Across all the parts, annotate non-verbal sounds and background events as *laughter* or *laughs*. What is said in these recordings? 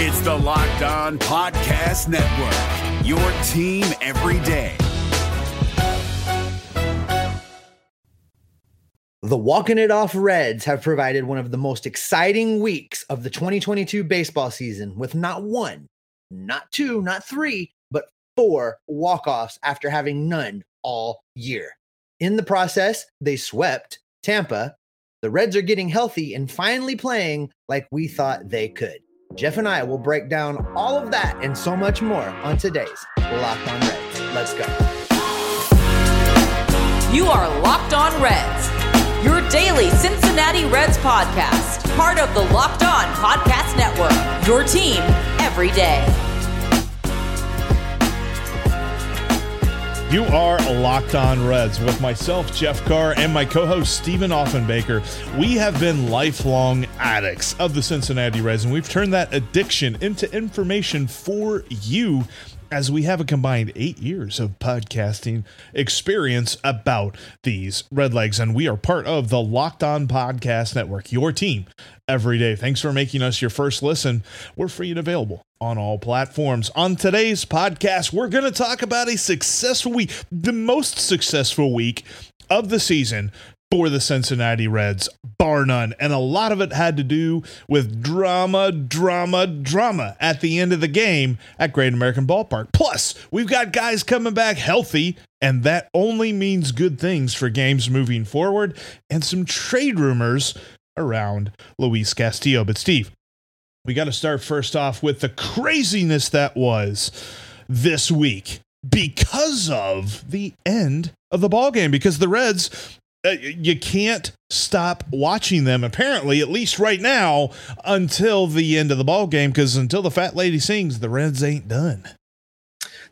It's the Locked On Podcast Network, your team every day. The Walking It Off Reds have provided one of the most exciting weeks of the 2022 baseball season with not one, not two, not three, but four walk-offs after having none all year. In the process, they swept Tampa. The Reds are getting healthy and finally playing like we thought they could. Jeff and I will break down all of that and so much more on today's Locked On Reds. Let's go. You are Locked On Reds, your daily Cincinnati Reds podcast, part of the Locked On Podcast Network, your team every day. You are Locked On Reds with myself, Jeff Carr, and my co host, Stephen Offenbaker. We have been lifelong addicts of the Cincinnati Reds, and we've turned that addiction into information for you as we have a combined eight years of podcasting experience about these Redlegs. And we are part of the Locked On Podcast Network, your team every day. Thanks for making us your first listen. We're free and available on all platforms. On today's podcast, we're going to talk about a successful week, the most successful week of the season for the Cincinnati Reds, bar none. And a lot of it had to do with drama, drama, drama at the end of the game at Great American Ballpark. Plus, we've got guys coming back healthy, and that only means good things for games moving forward, and some trade rumors around Luis Castillo. But, Steve, we got to start first off with the craziness that was this week because of the end of the ball game because the Reds uh, you can't stop watching them apparently at least right now until the end of the ball game because until the fat lady sings the reds ain't done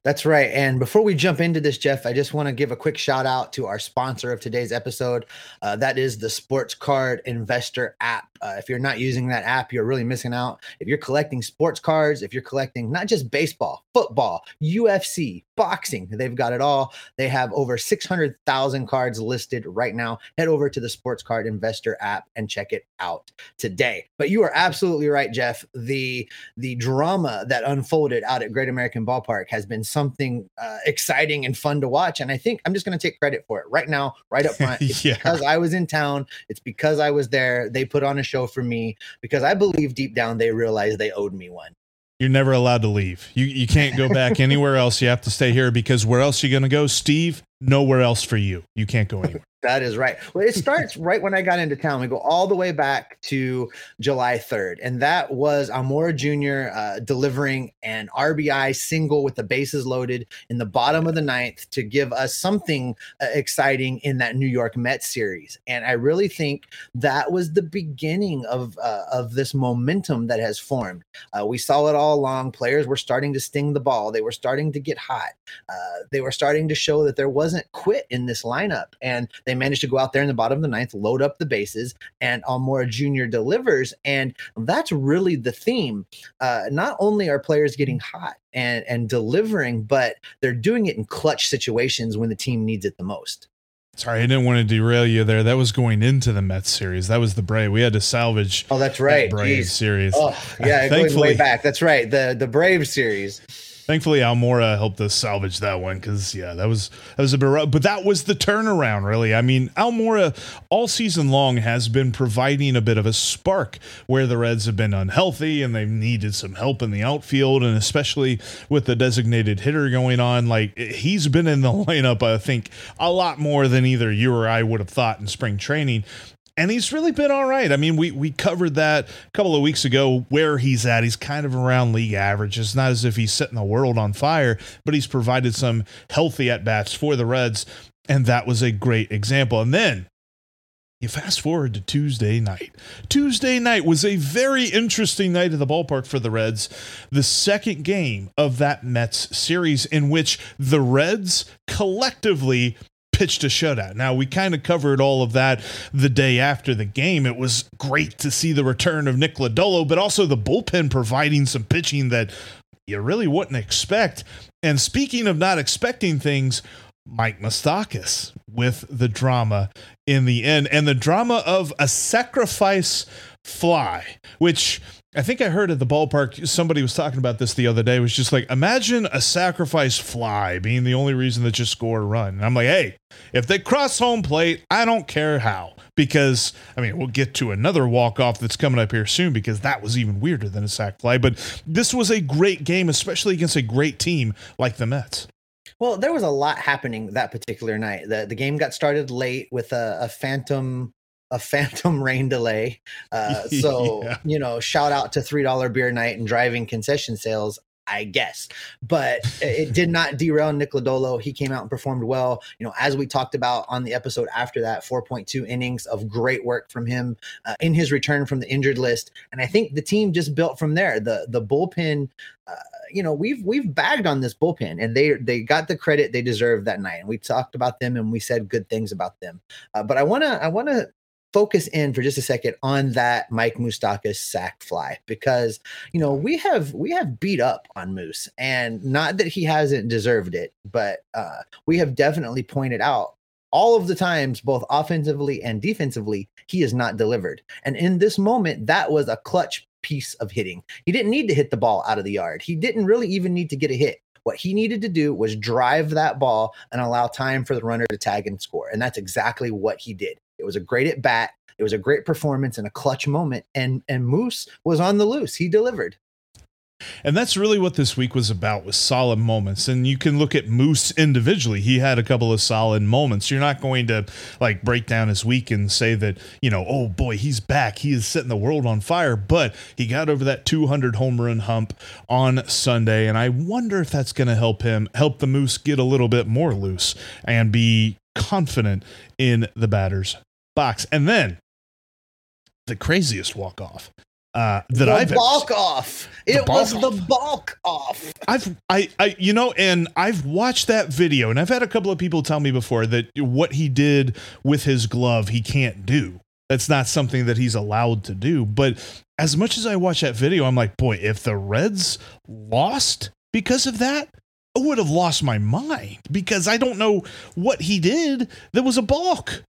that's right. And before we jump into this, Jeff, I just want to give a quick shout out to our sponsor of today's episode. Uh, that is the Sports Card Investor app. Uh, if you're not using that app, you're really missing out. If you're collecting sports cards, if you're collecting not just baseball, football, UFC, boxing, they've got it all. They have over 600,000 cards listed right now. Head over to the Sports Card Investor app and check it out today. But you are absolutely right, Jeff. The the drama that unfolded out at Great American Ballpark has been something uh, exciting and fun to watch. And I think I'm just going to take credit for it right now, right up *laughs* front. It's yeah. because I was in town. It's because I was there. They put on a show for me because I believe deep down they realized they owed me one. You're never allowed to leave. You you can't go back *laughs* anywhere else. You have to stay here because where else are you going to go, Steve? Nowhere else for you. You can't go anywhere. That is right. Well, it *laughs* starts right when I got into town. We go all the way back to July 3rd. And that was Almora Jr. Uh, delivering an RBI single with the bases loaded in the bottom of the ninth to give us something uh, exciting in that New York Mets series. And I really think that was the beginning of, uh, of this momentum that has formed. Uh, we saw it all along. Players were starting to sting the ball, they were starting to get hot. Uh, they were starting to show that there wasn't quit in this lineup. And they managed to go out there in the bottom of the ninth, load up the bases, and Almora Jr. delivers. And that's really the theme. Uh, not only are players getting hot and, and delivering, but they're doing it in clutch situations when the team needs it the most. Sorry, I didn't want to derail you there. That was going into the Mets series. That was the Brave. We had to salvage. Oh, that's right. That Brave series. Oh, yeah, thankfully, way back. That's right. The the Brave series. Thankfully, Almora helped us salvage that one because yeah, that was that was a bit rough. But that was the turnaround, really. I mean, Almora all season long has been providing a bit of a spark where the Reds have been unhealthy and they've needed some help in the outfield, and especially with the designated hitter going on. Like he's been in the *laughs* lineup, I think, a lot more than either you or I would have thought in spring training and he's really been all right. I mean, we we covered that a couple of weeks ago where he's at. He's kind of around league average. It's not as if he's setting the world on fire, but he's provided some healthy at bats for the Reds, and that was a great example. And then you fast forward to Tuesday night. Tuesday night was a very interesting night at the ballpark for the Reds. The second game of that Mets series, in which the Reds collectively pitched a shutout. Now, we kind of covered all of that the day after the game. It was great to see the return of Nick Lodolo, but also the bullpen providing some pitching that you really wouldn't expect. And speaking of not expecting things, Mike Moustakas with the drama in the end and the drama of a sacrifice fly, which I think I heard at the ballpark somebody was talking about this the other day. It was just like imagine a sacrifice fly being the only reason that you score a run. And I'm like, hey, if they cross home plate, I don't care how. Because I mean, we'll get to another walk off that's coming up here soon because that was even weirder than a sac fly. But this was a great game, especially against a great team like the Mets. Well, there was a lot happening that particular night. the The game got started late with a, a phantom a phantom *laughs* rain delay. Uh, *laughs* so yeah. you know, shout out to three dollar beer night and driving concession sales. I guess, but it did not *laughs* derail Nick Lodolo. He came out and performed well. You know, as we talked about on the episode after that, 4.2 innings of great work from him uh, in his return from the injured list, and I think the team just built from there. The the bullpen, uh, you know, we've we've bagged on this bullpen, and they they got the credit they deserved that night, and we talked about them and we said good things about them. Uh, but I wanna I wanna focus in for just a second on that Mike Moustakas sac fly because you know we have we have beat up on Moose and not that he hasn't deserved it, but uh, we have definitely pointed out all of the times, both offensively and defensively, he has not delivered. And in this moment, that was a clutch piece of hitting. He didn't need to hit the ball out of the yard. He didn't really even need to get a hit. What he needed to do was drive that ball and allow time for the runner to tag and score. And that's exactly what he did. It was a great at bat. It was a great performance and a clutch moment. And and Moose was on the loose. He delivered. And that's really what this week was about was solid moments. And you can look at Moose individually. He had a couple of solid moments. You're not going to like break down his week and say that, you know, oh boy, he's back. He is setting the world on fire. But he got over that 200 home run hump on Sunday. And I wonder if that's going to help him, help the Moose get a little bit more loose and be confident in the batter's box. And then the craziest walk off uh, that the I've balk off. It balk was off. the balk off. I've I I you know, and I've watched that video, and I've had a couple of people tell me before that what he did with his glove he can't do. That's not something that he's allowed to do. But as much as I watch that video, I'm like, boy, if the Reds lost because of that, I would have lost my mind because I don't know what he did that was a balk.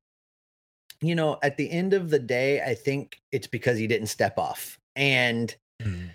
You know, at the end of the day, I think it's because he didn't step off. And mm.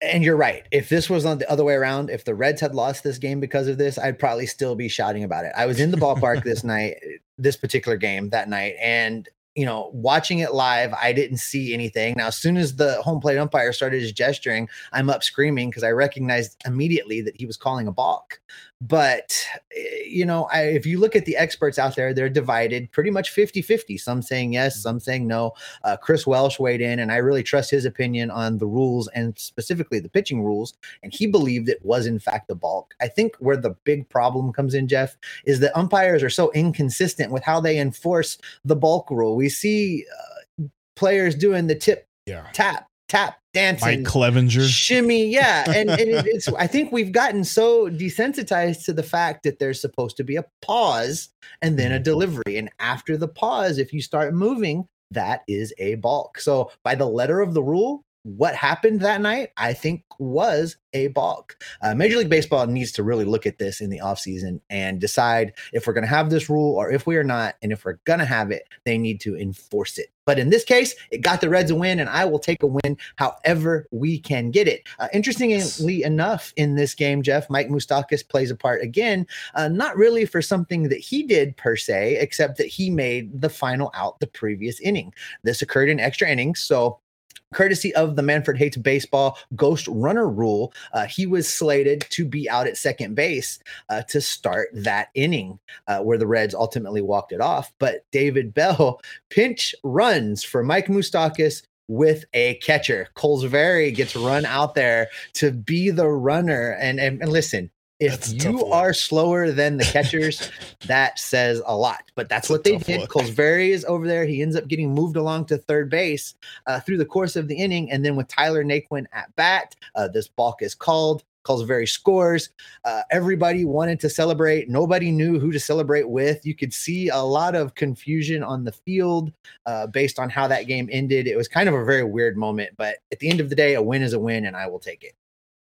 and you're right. If this was on the other way around, if the Reds had lost this game because of this, I'd probably still be shouting about it. I was in the ballpark this *laughs* night, this particular game that night, and you know, watching it live, I didn't see anything. Now, as soon as the home plate umpire started his gesturing, I'm up screaming because I recognized immediately that he was calling a balk. But, eh, you know, I, if you look at the experts out there, they're divided pretty much 50 50. Some saying yes, some saying no. Uh, Chris Welsh weighed in, and I really trust his opinion on the rules and specifically the pitching rules. And he believed it was, in fact, a balk. I think where the big problem comes in, Jeff, is that umpires are so inconsistent with how they enforce the balk rule. We see uh, players doing the tip, yeah. tap, tap dancing, Mike Clevinger, shimmy, yeah. *laughs* And, and it's I think we've gotten so desensitized to the fact that there's supposed to be a pause and then a mm-hmm. delivery, and after the pause, if you start moving, that is a balk. So by the letter of the rule, what happened that night, I think, was a balk. Uh, Major League Baseball needs to really look at this in the offseason and decide if we're going to have this rule or if we are not. And if we're going to have it, they need to enforce it. But in this case, it got the Reds a win, and I will take a win however we can get it. Uh, interestingly enough, in this game, Jeff, Mike Moustakas plays a part again, uh, not really for something that he did per se, except that he made the final out the previous inning. This occurred in extra innings. So courtesy of the Manfred Hates Baseball Ghost Runner rule, uh, he was slated to be out at second base uh, to start that inning uh, where the Reds ultimately walked it off. But David Bell *laughs* pinch runs for Mike Moustakas with a catcher. Kolozsvary gets run out there to be the runner. And, and, and listen, if you are slower than the *laughs* catchers, that says a lot. But that's, that's what they did. Kolozsvary is over there. He ends up getting moved along to third base uh, through the course of the inning. And then with Tyler Naquin at bat, uh, this balk is called. Kolozsvary scores. Uh, everybody wanted to celebrate. Nobody knew who to celebrate with. You could see a lot of confusion on the field uh, based on how that game ended. It was kind of a very weird moment, but at the end of the day, a win is a win, and I will take it.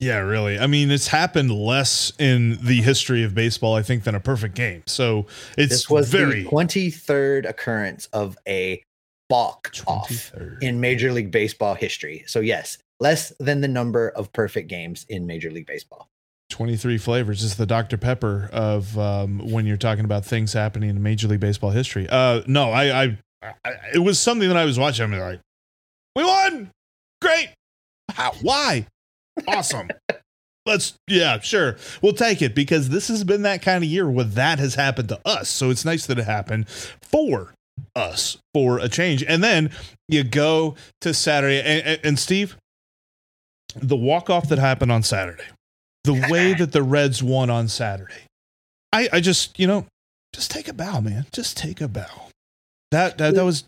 Yeah, really. I mean, it's happened less in the history of baseball, I think, than a perfect game. So it's this was very the 23rd occurrence of a balk off in Major League Baseball history. So yes, less than the number of perfect games in Major League Baseball. 23 flavors is the Dr. Pepper of um, when you're talking about things happening in Major League Baseball history. Uh, no, I, I, I, it was something that I was watching. I'm like, we won. Great. How? Why? Awesome. Let's, yeah, sure. We'll take it because this has been that kind of year where that has happened to us. So it's nice that it happened for us for a change. And then you go to Saturday. And, and, Steve, the walk off that happened on Saturday, the way *laughs* that the Reds won on Saturday, I, I just, you know, just take a bow, man. Just take a bow. That, that, that was,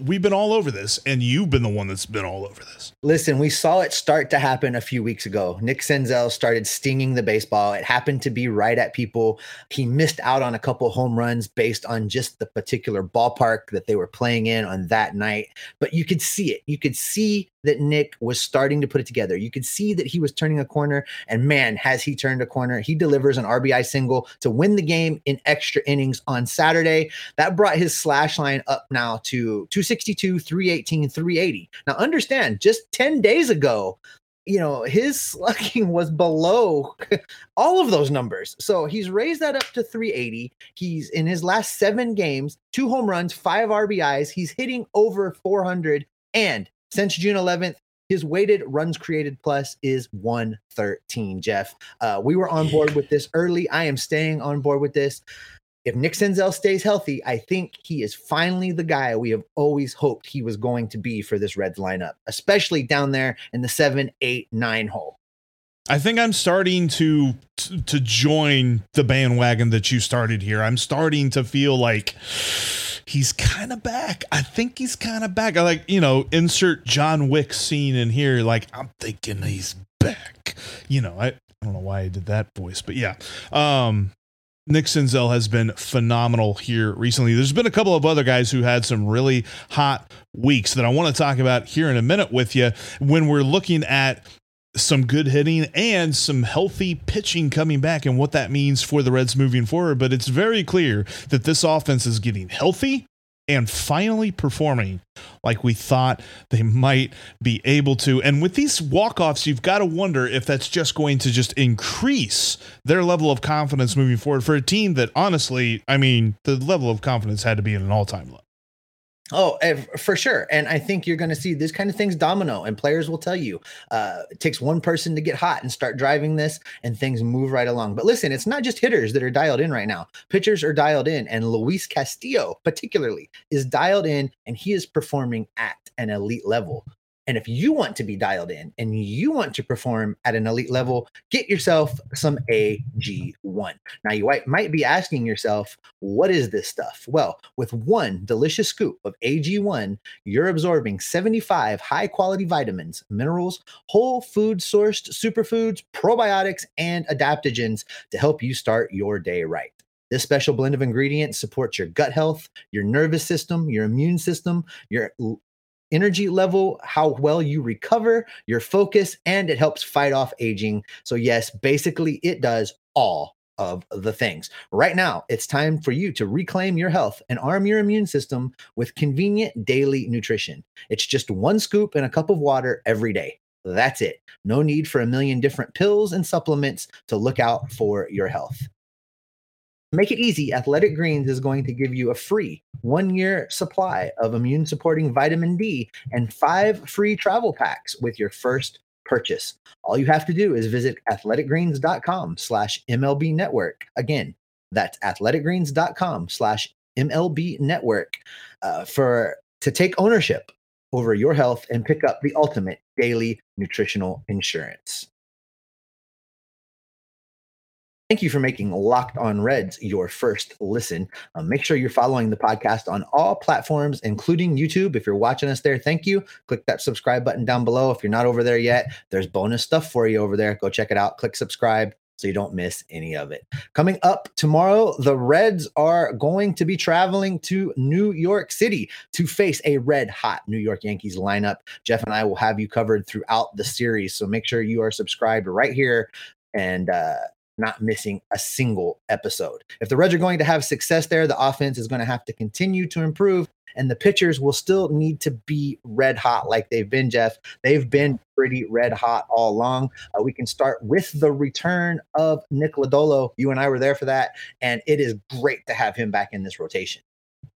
we've been all over this, and you've been the one that's been all over this. Listen, we saw it start to happen a few weeks ago. Nick Senzel started stinging the baseball. It happened to be right at people. He missed out on a couple home runs based on just the particular ballpark that they were playing in on that night. But you could see it. You could see that Nick was starting to put it together. You could see that he was turning a corner. And man, has he turned a corner. He delivers an RBI single to win the game in extra innings on Saturday. That brought his slash line up now to 262, 318, 380. Now, understand, just 10 days ago, you know, his *laughs* slugging was below *laughs* all of those numbers. So he's raised that up to 380. He's in his last seven games, two home runs, five RBIs. He's hitting over 400. And since June 11th, his weighted runs created plus is 113. Jeff, uh, we were on board with this early. I am staying on board with this. If Nick Senzel stays healthy, I think he is finally the guy we have always hoped he was going to be for this Reds lineup, especially down there in the seven, eight, nine hole. I think I'm starting to to to join the bandwagon that you started here. I'm starting to feel like he's kind of back. I think he's kind of back. I like, you know, insert John Wick scene in here. Like, I'm thinking he's back. You know, I, I don't know why I did that voice, but yeah. Um, Nick Senzel has been phenomenal here recently. There's been a couple of other guys who had some really hot weeks that I want to talk about here in a minute with you when we're looking at some good hitting and some healthy pitching coming back and what that means for the Reds moving forward. But it's very clear that this offense is getting healthy and finally performing like we thought they might be able to. And with these walk-offs, you've got to wonder if that's just going to just increase their level of confidence moving forward for a team that honestly, I mean, the level of confidence had to be at an all-time low. Oh, eh, for sure. And I think you're going to see this kind of things domino, and players will tell you uh, it takes one person to get hot and start driving this, and things move right along. But listen, it's not just hitters that are dialed in right now. Pitchers are dialed in, and Luis Castillo, particularly, is dialed in, and he is performing at an elite level. And if you want to be dialed in and you want to perform at an elite level, get yourself some AG1. Now, you might- be asking yourself, what is this stuff? Well, with one delicious scoop of AG1, you're absorbing 75 high quality vitamins, minerals, whole food sourced superfoods, probiotics, and adaptogens to help you start your day right. This special blend of ingredients supports your gut health, your nervous system, your immune system, your energy level, how well you recover, your focus, and it helps fight off aging. So, yes, basically, it does all of the things. Right now, it's time for you to reclaim your health and arm your immune system with convenient daily nutrition. It's just one scoop in a cup of water every day. That's it. No need for a million different pills and supplements to look out for your health. Make it easy. Athletic Greens is going to give you a free one year supply of immune supporting vitamin D and five free travel packs with your first purchase. All you have to do is visit athleticgreens.com slash MLB network. Again, that's athleticgreens.com slash MLB network uh, for to take ownership over your health and pick up the ultimate daily nutritional insurance. Thank you for making Locked On Reds your first listen. Um, make sure you're following the podcast on all platforms, including YouTube. If you're watching us there, thank you. Click that subscribe button down below. If you're not over there yet, there's bonus stuff for you over there. Go check it out. Click subscribe so you don't miss any of it. Coming up tomorrow, the Reds are going to be traveling to New York City to face a red hot New York Yankees lineup. Jeff and I will have you covered throughout the series. So make sure you are subscribed right here and uh, not missing a single episode. If the Reds are going to have success there, the offense is going to have to continue to improve and the pitchers will still need to be red hot like they've been, Jeff. They've been pretty red hot all along. Uh, we can start with the return of Nick Lodolo. You and I were there for that, and it is great to have him back in this rotation.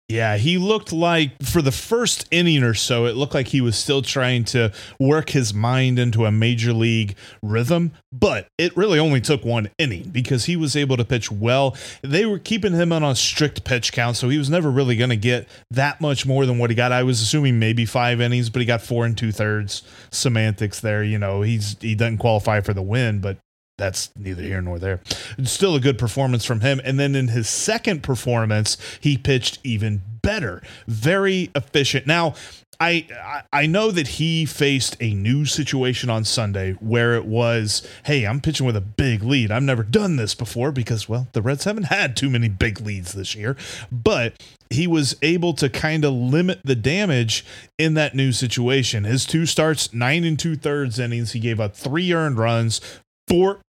Yeah, he looked like for the first inning or so, it looked like he was still trying to work his mind into a major league rhythm, but it really only took one inning because he was able to pitch well. They were keeping him on a strict pitch count, so he was never really going to get that much more than what he got. I was assuming maybe five innings, but he got four and two thirds. Semantics there, you know, he's he doesn't qualify for the win, but that's neither here nor there. Still a good performance from him. And then in his second performance, he pitched even better. Very efficient. Now, I I know that he faced a new situation on Sunday where it was, hey, I'm pitching with a big lead. I've never done this before because well, the Reds haven't had too many big leads this year, but he was able to kind of limit the damage in that new situation. His two starts, nine and two thirds innings, he gave up three earned runs, 14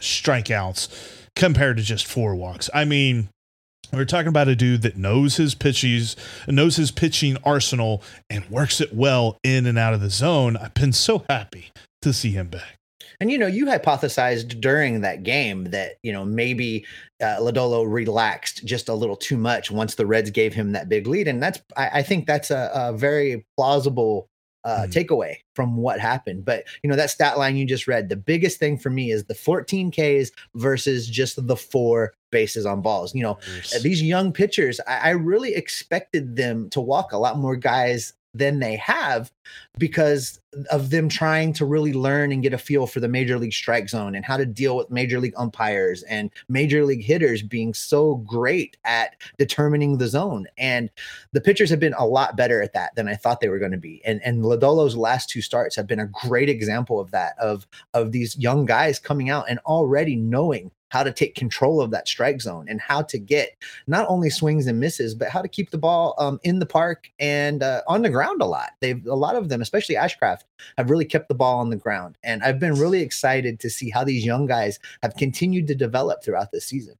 strikeouts compared to just four walks. I mean, we're talking about a dude that knows his pitches, knows his pitching arsenal, and works it well in and out of the zone. I've been so happy to see him back. And you know, you hypothesized during that game that you know maybe uh, Lodolo relaxed just a little too much once the Reds gave him that big lead, and that's I, I think that's a, a very plausible uh, mm. takeaway from what happened. But you know that stat line you just read. The biggest thing for me is the 14 Ks versus just the four bases on balls. You know yes. these young pitchers, I, I really expected them to walk a lot more guys than they have because of them trying to really learn and get a feel for the major league strike zone and how to deal with major league umpires and major league hitters being so great at determining the zone. And the pitchers have been a lot better at that than I thought they were going to be. And and Lodolo's last two starts have been a great example of that of of these young guys coming out and already knowing how to take control of that strike zone and how to get not only swings and misses, but how to keep the ball um, in the park and uh, on the ground a lot. They've a lot of them, especially Ashcraft, have really kept the ball on the ground. And I've been really excited to see how these young guys have continued to develop throughout this season.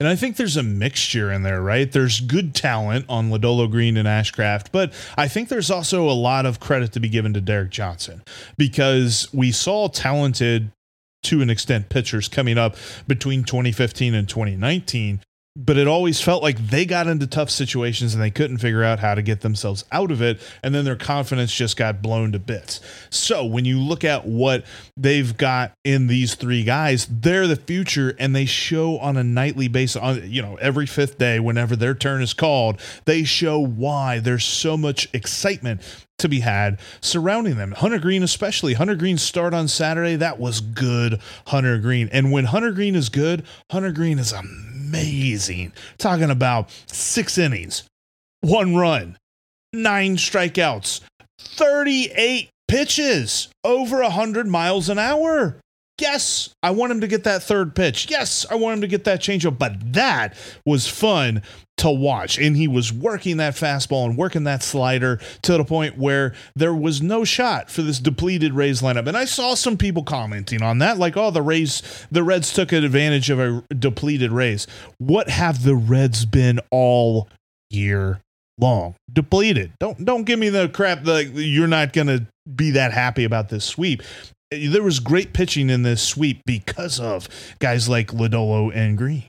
And I think there's a mixture in there, right? There's good talent on Lodolo Greene and Ashcraft, but I think there's also a lot of credit to be given to Derek Johnson because we saw talented to an extent pitchers coming up between 2015 and 2019 but it always felt like they got into tough situations and they couldn't figure out how to get themselves out of it and then their confidence just got blown to bits. So, when you look at what they've got in these three guys, they're the future and they show on a nightly basis on you know, every 5th day whenever their turn is called, they show why there's so much excitement to be had surrounding them. Hunter Greene, especially. Hunter Greene's start on Saturday, that was good, Hunter Greene. And when Hunter Greene is good, Hunter Greene is amazing. Talking about six innings, one run, nine strikeouts, 38 pitches, over 100 miles an hour. Yes, I want him to get that third pitch. Yes, I want him to get that changeup. But that was fun to watch. And he was working that fastball and working that slider to the point where there was no shot for this depleted Rays lineup. And I saw some people commenting on that, like, oh, the Rays, the Reds took advantage of a depleted Rays. What have the Reds been all year long? Depleted. Don't don't give me the crap that you're not gonna be that happy about this sweep there was great pitching in this sweep because of guys like Lodolo and Greene.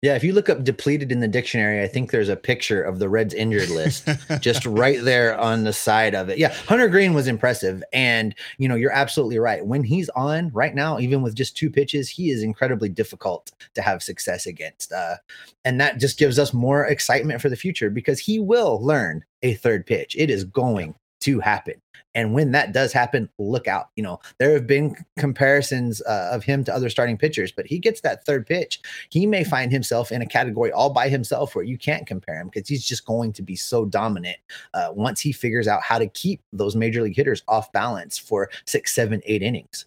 Yeah, if you look up depleted in the dictionary, I think there's a picture of the Reds injured list *laughs* just right there on the side of it. Yeah, Hunter Greene was impressive. And, you know, you're absolutely right. When he's on right now, even with just two pitches, he is incredibly difficult to have success against. Uh, and that just gives us more excitement for the future because he will learn a third pitch. It is going to happen. And when that does happen, look out. You know, there have been comparisons uh, of him to other starting pitchers, but he gets that third pitch. He may find himself in a category all by himself where you can't compare him because he's just going to be so dominant uh, once he figures out how to keep those major league hitters off balance for six, seven, eight innings.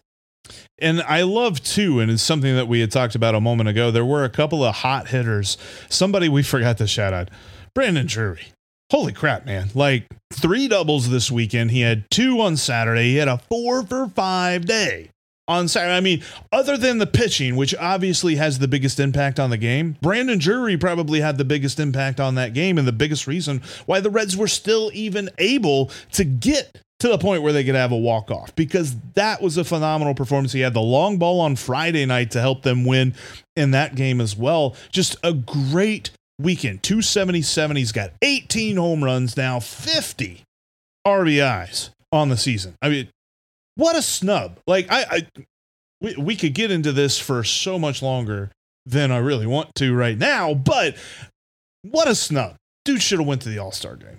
And I love too, and it's something that we had talked about a moment ago. There were a couple of hot hitters. Somebody we forgot to shout out, Brandon Drury holy crap, man. Like three doubles this weekend. He had two on Saturday. He had a four for five day on Saturday. I mean, other than the pitching, which obviously has the biggest impact on the game, Brandon Drury probably had the biggest impact on that game and the biggest reason why the Reds were still even able to get to the point where they could have a walk off because that was a phenomenal performance. He had the long ball on Friday night to help them win in that game as well. Just a great weekend. 277. He's got 18 home runs now, 50 RBIs on the season. I mean, what a snub. Like I, I we, we could get into this for so much longer than I really want to right now, but what a snub. Dude should have went to the All-Star game.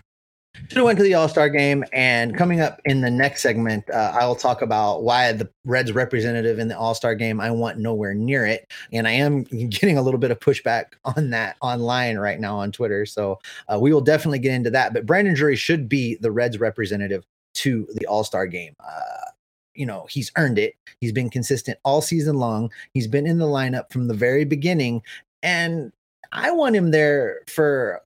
Should have went to the All Star game, and coming up in the next segment, uh, I'll talk about why the Reds representative in the All Star game I want nowhere near it, and I am *laughs* getting a little bit of pushback on that online right now on Twitter. So uh, we will definitely get into that. But Brandon Drury should be the Reds representative to the All Star game. Uh, you know he's earned it. He's been consistent all season long. He's been in the lineup from the very beginning, and I want him there for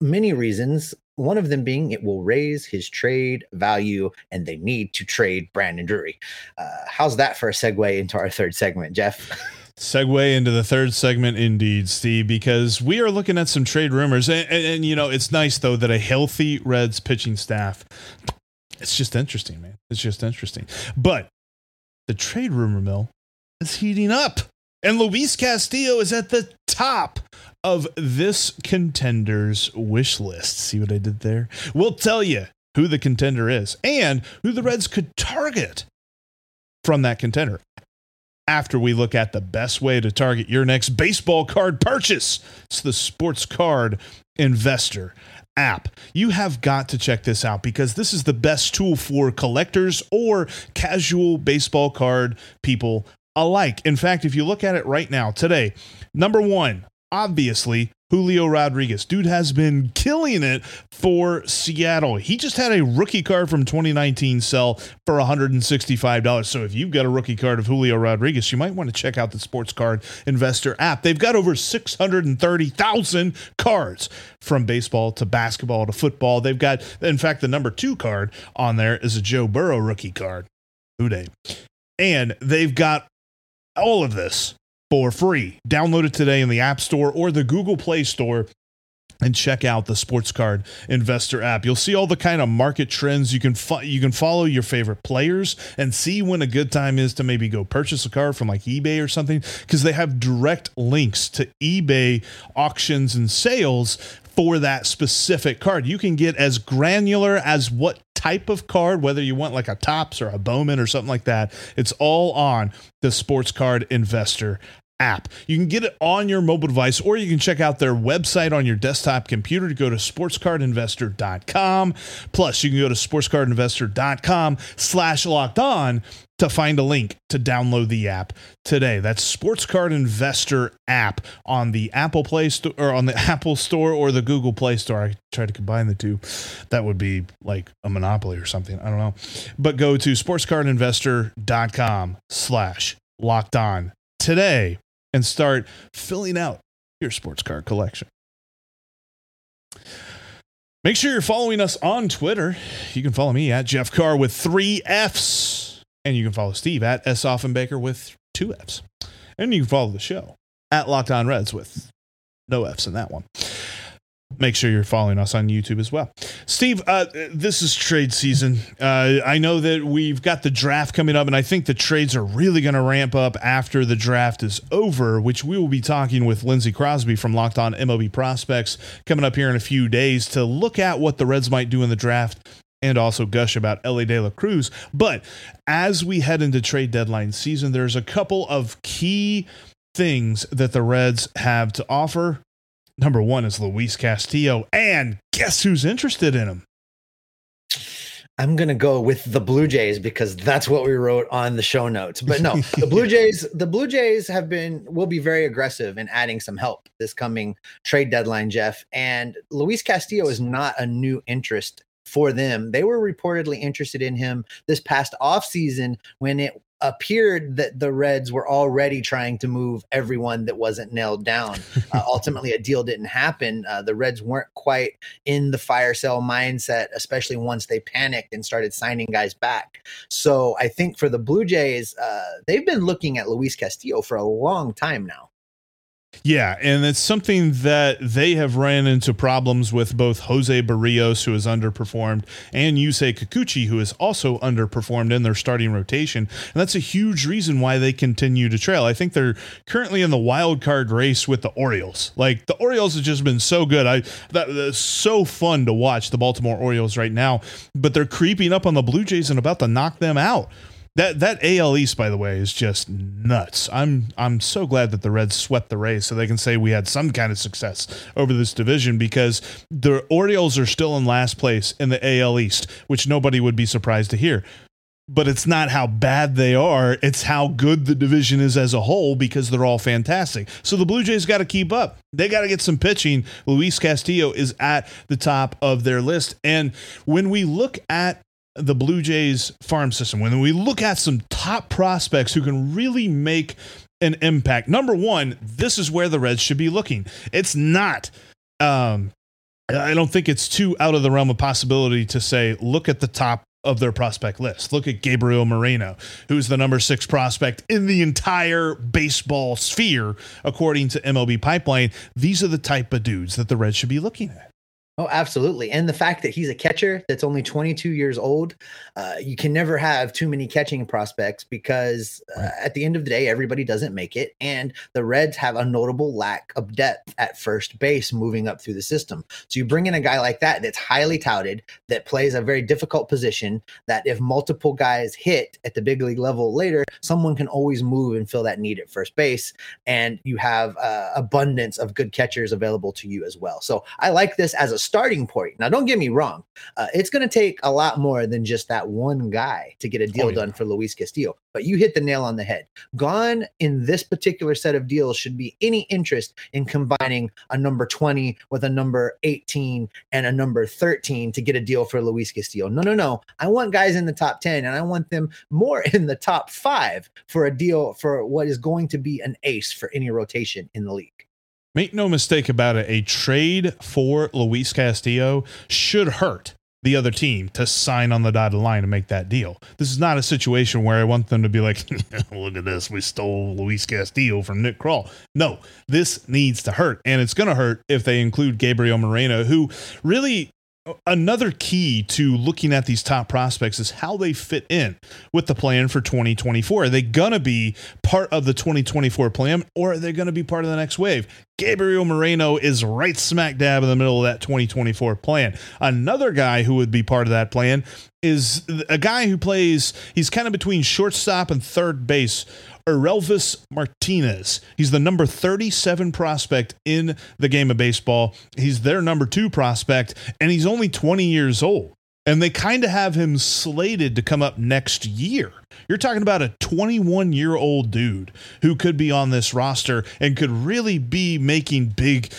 many reasons. One of them being it will raise his trade value, and they need to trade Brandon Drury. Uh, how's that for a segue into our third segment, Jeff? segue into the third segment indeed steve because we are looking at some trade rumors and, and, and, you know it's nice though that a healthy reds pitching staff it's just interesting man it's just interesting but the trade rumor mill is heating up and luis castillo is at the top of this contender's wish list. See what I did there? We'll tell you who the contender is and who the Reds could target from that contender after we look at the best way to target your next baseball card purchase. It's the Sports Card Investor app. You have got to check this out because this is the best tool for collectors or casual baseball card people alike. In fact, if you look at it right now, today, number one, obviously Julio Rodriguez. Dude has been killing it for Seattle. He just had a rookie card from 2019 sell for $165. So if you've got a rookie card of Julio Rodriguez, you might want to check out the Sports Card Investor app. They've got over 630,000 cards from baseball to basketball to football. They've got, in fact, the number two card on there is a Joe Burrow rookie card. Who day? And they've got all of this for free. Download it today in the App Store or the Google Play Store and check out the sports card investor app. You'll see all the kind of market trends. You can fo- you can follow your favorite players and see when a good time is to maybe go purchase a card from like ebay or something because they have direct links to ebay auctions and sales for that specific card. You can get as granular as what type of card whether you want like a Topps or a bowman or something like that it's all on the sports card investor app. You can get it on your mobile device or you can check out their website on your desktop computer to go to sportscardinvestor.com. Plus, you can go to sportscardinvestor.com slash locked on to find a link to download the app today. That's Sports Card Investor app on the Apple Play Store or on the *laughs* Apple Store or the Google Play Store. I tried to combine the two. That would be like a monopoly or something. I don't know. But go to sportscardinvestor.com slash locked on today and start filling out your sports car collection. Make sure you're following us on Twitter. You can follow me at Jeff Carr with three F's. And you can follow Steve at S. Offenbaker with two F's. And you can follow the show at Locked On Reds with no F's in that one make sure you're following us on YouTube as well. Steve, uh, this is trade season. Uh, I know that we've got the draft coming up, and I think the trades are really going to ramp up after the draft is over, which we will be talking with Lindsey Crosby from Locked On MLB Prospects coming up here in a few days to look at what the Reds might do in the draft and also gush about Elly De La Cruz. But as we head into trade deadline season, there's a couple of key things that the Reds have to offer Number one is Luis Castillo. And guess who's interested in him? I'm gonna go with the Blue Jays because that's what we wrote on the show notes. But no, the Blue *laughs* Jays, the Blue Jays have been will be very aggressive in adding some help this coming trade deadline, Jeff. And Luis Castillo is not a new interest for them. They were reportedly interested in him this past offseason when it appeared that the Reds were already trying to move everyone that wasn't nailed down. *laughs* Uh, ultimately, a deal didn't happen. Uh, the Reds weren't quite in the fire sale mindset, especially once they panicked and started signing guys back. So I think for the Blue Jays, uh, they've been looking at Luis Castillo for a long time now. Yeah, and it's something that they have ran into problems with both Jose Berrios, who has underperformed, and Yusei Kikuchi, who has also underperformed in their starting rotation. And that's a huge reason why they continue to trail. I think they're currently in the wild card race with the Orioles. Like the Orioles have just been so good. I that, that's so fun to watch the Baltimore Orioles right now, but they're creeping up on the Blue Jays and about to knock them out. That that AL East, by the way, is just nuts. I'm I'm so glad that the Reds swept the Rays so they can say we had some kind of success over this division because the Orioles are still in last place in the AL East, which nobody would be surprised to hear. But it's not how bad they are, it's how good the division is as a whole because they're all fantastic. So the Blue Jays got to keep up. They got to get some pitching. Luis Castillo is at the top of their list. And when we look at the Blue Jays farm system, when we look at some top prospects who can really make an impact, number one, this is where the Reds should be looking. It's not. Um, I don't think it's too out of the realm of possibility to say, look at the top of their prospect list. Look at Gabriel Moreno, who's the number six prospect in the entire baseball sphere, according to MLB Pipeline. These are the type of dudes that the Reds should be looking at. Oh, absolutely. And the fact that he's a catcher that's only 22 years old, uh, you can never have too many catching prospects because uh, at the end of the day, everybody doesn't make it. And the Reds have a notable lack of depth at first base moving up through the system. So you bring in a guy like that that's highly touted, that plays a very difficult position, that if multiple guys hit at the big league level later, someone can always move and fill that need at first base. And you have uh, abundance of good catchers available to you as well. So I like this as a starting point. Now, don't get me wrong. Uh, it's going to take a lot more than just that one guy to get a deal oh, yeah. done for Luis Castillo. But you hit the nail on the head. Gone in this particular set of deals should be any interest in combining a number 20 with a number 18 and a number 13 to get a deal for Luis Castillo. No, no, no. I want guys in the top 10 and I want them more *laughs* in the top five for a deal for what is going to be an ace for any rotation in the league. Make no mistake about it, a trade for Luis Castillo should hurt the other team to sign on the dotted line to make that deal. This is not a situation where I want them to be like, *laughs* look at this, we stole Luis Castillo from Nick Krall. No, this needs to hurt. And it's going to hurt if they include Gabriel Moreno, who really another key to looking at these top prospects is how they fit in with the plan for 2024. Are they going to be part of the 2024 plan or are they going to be part of the next wave? Gabriel Moreno is right smack dab in the middle of that 2024 plan. Another guy who would be part of that plan is a guy who plays, he's kind of between shortstop and third base Orelvis Martinez. He's the number 37 prospect in the game of baseball. He's their number two prospect, and he's only 20 years old. And they kind of have him slated to come up next year. You're talking about a 21 year old dude who could be on this roster and could really be making big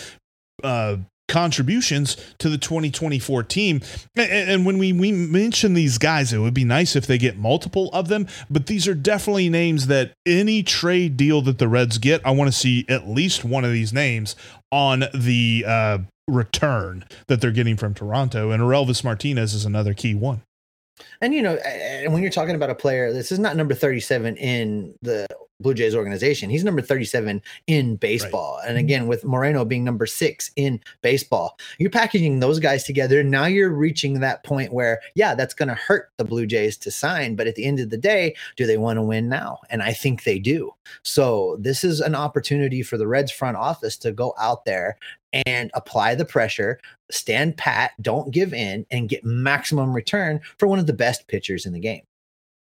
uh, contributions to the 2024 team. And, and, when we, we mention these guys, it would be nice if they get multiple of them, but these are definitely names that any trade deal that the Reds get, I want to see at least one of these names on the uh, return that they're getting from Toronto. Orelvis Martinez is another key one. And you know, and when you're talking about a player, this is not number 37 in the Blue Jays organization. He's number 37 in baseball. Right. And mm-hmm. again, with Moreno being number six in baseball, you're packaging those guys together. Now you're reaching that point where, yeah, that's going to hurt the Blue Jays to sign. But at the end of the day, do they want to win now? And I think they do. So this is an opportunity for the Reds front office to go out there and apply the pressure, stand pat, don't give in, and get maximum return for one of the best pitchers in the game.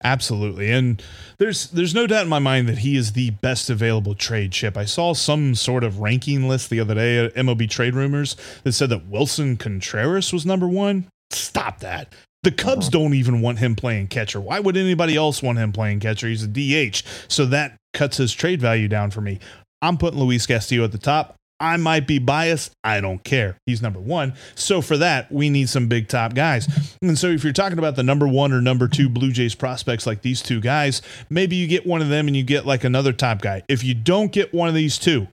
Absolutely. And there's there's no doubt in my mind that he is the best available trade chip. I saw some sort of ranking list the other day at MLB Trade Rumors that said that Willson Contreras was number 1. Stop that. The Cubs uh-huh. don't even want him playing catcher. Why would anybody else want him playing catcher? He's a DH. So that cuts his trade value down for me. I'm putting Luis Castillo at the top. I might be biased. I don't care. He's number one. So for that, we need some big top guys. And so if you're talking about the number one or number two Blue Jays prospects like these two guys, maybe you get one of them and you get like another top guy. If you don't get one of these two,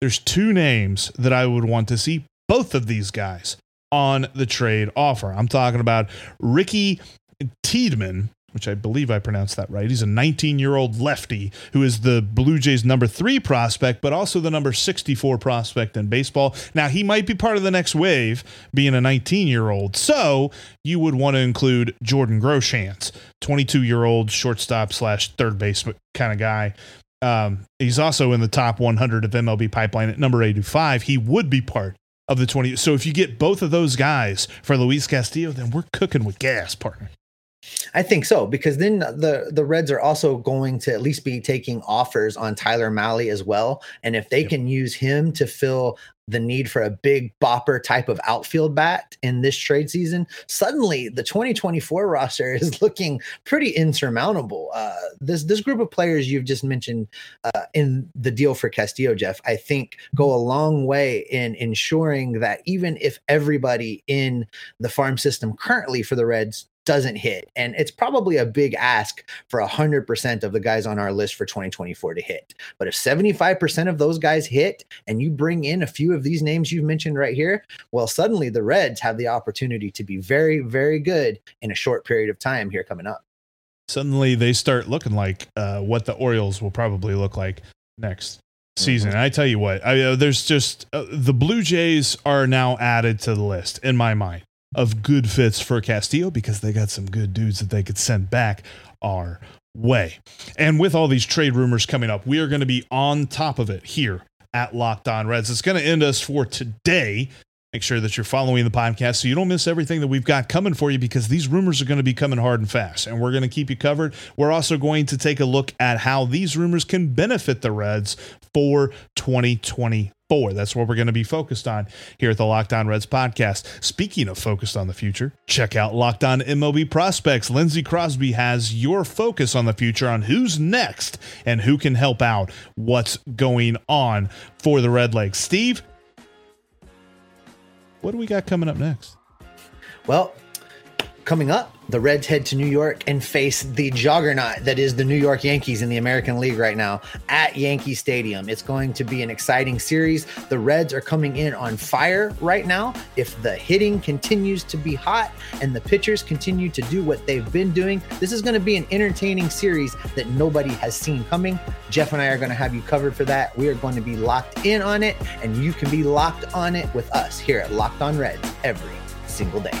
there's two names that I would want to see both of these guys on the trade offer. I'm talking about Ricky Tiedemann which I believe I pronounced that right. He's a 19 year old lefty who is the Blue Jays' number three prospect, but also the number 64 prospect in baseball. Now, he might be part of the next wave, being a 19 year old. So you would want to include Jordan Groshans, 22 year old shortstop slash third base kind of guy. Um, he's also in the top 100 of MLB pipeline at number 85. He would be part of the 20. So if you get both of those guys for Luis Castillo, then we're cooking with gas, partner. I think so because then the the Reds are also going to at least be taking offers on Tyler Mahle as well, and if they yep. can use him to fill the need for a big bopper type of outfield bat in this trade season, suddenly the 2024 roster *laughs* is looking pretty insurmountable. Uh, this this group of players you've just mentioned uh, in the deal for Castillo, Jeff, I think go a long way in ensuring that even if everybody in the farm system currently for the Reds doesn't hit. And it's probably a big ask for 100% of the guys on our list for 2024 to hit. But if 75% of those guys hit and you bring in a few of these names you've mentioned right here, well, suddenly the Reds have the opportunity to be very, very good in a short period of time here coming up. Suddenly they start looking like uh, what the Orioles will probably look like next season. Mm-hmm. I tell you what, I, uh, there's just uh, the Blue Jays are now added to the list in my mind of good fits for Castillo because they got some good dudes that they could send back our way. And with all these trade rumors coming up, we are going to be on top of it here at Locked On Reds. It's going to end us for today. Make sure that you're following the podcast so you don't miss everything that we've got coming for you because these rumors are going to be coming hard and fast, and we're going to keep you covered. We're also going to take a look at how these rumors can benefit the Reds for 2020 four. That's what we're going to be focused on here at the Locked On Reds podcast. Speaking of focused on the future, check out Locked On MLB Prospects. Lindsey Crosby has your focus on the future on who's next and who can help out what's going on for the Red Legs. Steve, what do we got coming up next? Well, coming up, the Reds head to New York and face the juggernaut that is the New York Yankees in the American League right now at Yankee Stadium. It's going to be an exciting series. The Reds are coming in on fire right now. If the hitting continues to be hot and the pitchers continue to do what they've been doing, this is going to be an entertaining series that nobody has seen coming. Jeff and I are going to have you covered for that. We are going to be locked in on it, and you can be locked on it with us here at Locked On Reds every single day.